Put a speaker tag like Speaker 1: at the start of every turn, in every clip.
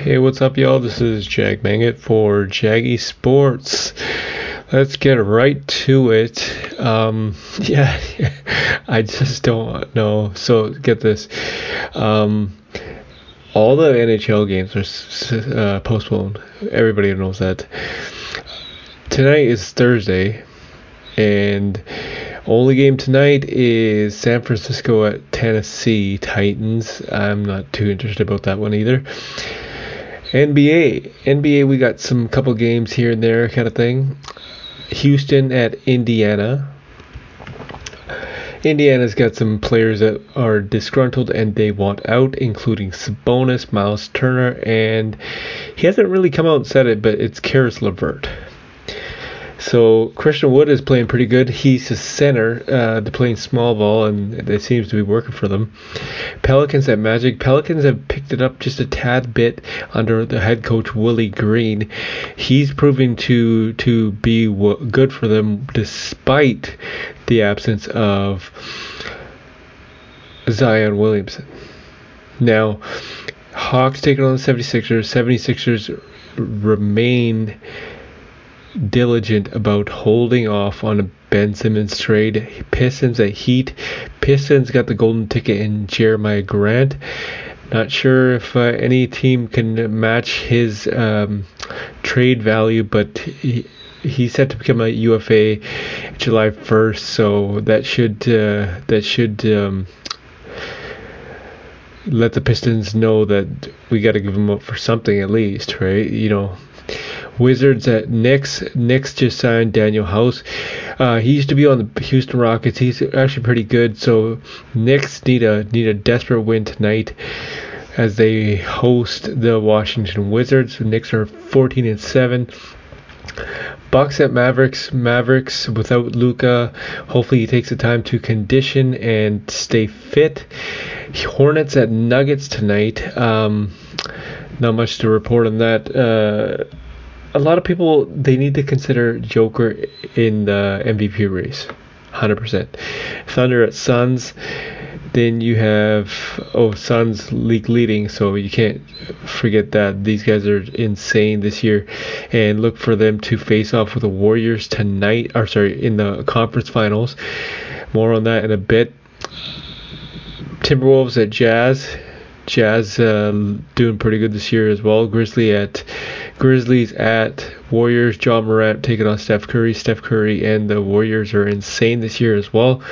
Speaker 1: Hey, what's up, y'all? This is Jag Manget for Jaggy Sports. Let's get right to it. Um, yeah, I just don't know. So, get this. Um, all the NHL games are uh, postponed. Everybody knows that. Tonight is Thursday, and only game tonight is San Francisco at Tennessee Titans. I'm not too interested about that one either. NBA, NBA, we got some couple games here and there, kind of thing. Houston at Indiana. Indiana's got some players that are disgruntled and they want out, including Sabonis, Miles Turner, and he hasn't really come out and said it, but it's Caris LeVert. So Christian Wood is playing pretty good. He's a center. Uh, they're playing small ball, and it seems to be working for them. Pelicans at Magic. Pelicans have picked it up just a tad bit under the head coach Willie Green. He's proving to to be w- good for them despite the absence of Zion Williamson. Now, Hawks taking on the 76ers. 76ers remain diligent about holding off on a Ben Simmons trade. Pistons at Heat. Pistons got the golden ticket in Jerami Grant. Not sure if uh, any team can match his um, trade value, but he, he's set to become a UFA July 1st, so that should uh, that should um, let the Pistons know that we got to give him up for something at least, right? You know, Wizards at Knicks. Knicks just signed Danuel House. Uh, he used to be on the Houston Rockets. He's actually pretty good. So Knicks need a need a desperate win tonight as they host the Washington Wizards. The Knicks are 14 and 7. Bucks at Mavericks. Mavericks without Luka. Hopefully he takes the time to condition and stay fit. Hornets at Nuggets tonight. Um, not much to report on that. Uh, a lot of people they need to consider Joker in the MVP race. 100%. Thunder at Suns. Then you have oh Suns league leading, so you can't forget that these guys are insane this year, and look for them to face off with the Warriors tonight. Or sorry, in the conference finals. More on that in a bit. Timberwolves at Jazz. Jazz uh, doing pretty good this year as well. Grizzly at Grizzlies at Warriors. Ja Morant taking on Steph Curry. Steph Curry and the Warriors are insane this year as well.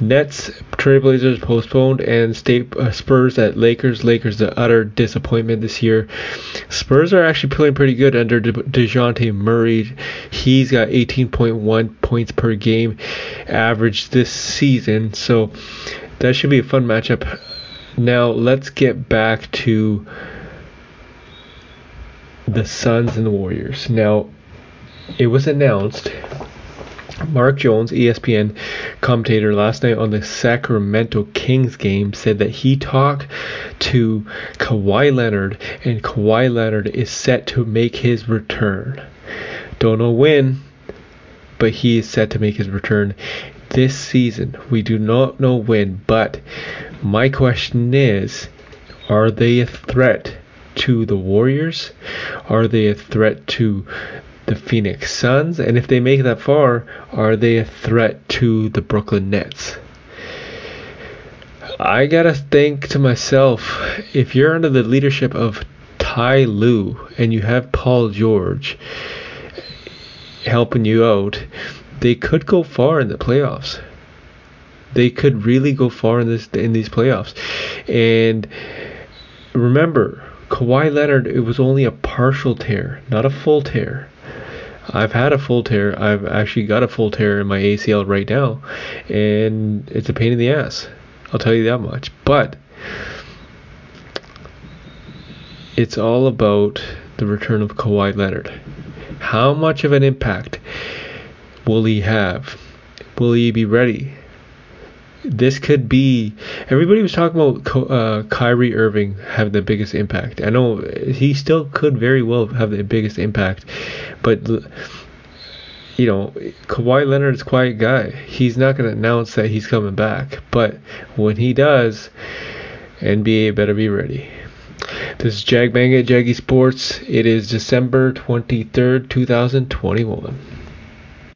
Speaker 1: Nets, Trailblazers postponed, and State uh, Spurs at Lakers. Lakers the utter disappointment this year. Spurs are actually playing pretty good under De- Dejounte Murray. He's got 18.1 points per game average this season, so that should be a fun matchup now let's get back to the Suns and the Warriors. Now it was announced Mark Jones, ESPN commentator last night on the Sacramento Kings game, said that he talked to Kawhi Leonard and Kawhi Leonard is set to make his return. Don't know when, but he is set to make his return this season. We do not know when, but my question is are they a threat to the Warriors? Are they a threat to the Phoenix Suns? And if they make that far, are they a threat to the Brooklyn Nets? I gotta think to myself if you're under the leadership of Ty Lue and you have Paul George helping you out, they could go far in the playoffs they could really go far in this in these playoffs. And remember, Kawhi Leonard, it was only a partial tear, not a full tear. I've had a full tear. I've actually got a full tear in my ACL right now, and it's a pain in the ass. I'll tell you that much. But it's all about the return of Kawhi Leonard. How much of an impact will he have? Will he be ready? this could be. Everybody was talking about uh, Kyrie Irving having the biggest impact. I know he still could very well have the biggest impact, but you know, Kawhi Leonard is a quiet guy. He's not going to announce that he's coming back, but when he does, NBA better be ready. This is Jag Bang at Jaggy Sports. It is December 23rd, 2021.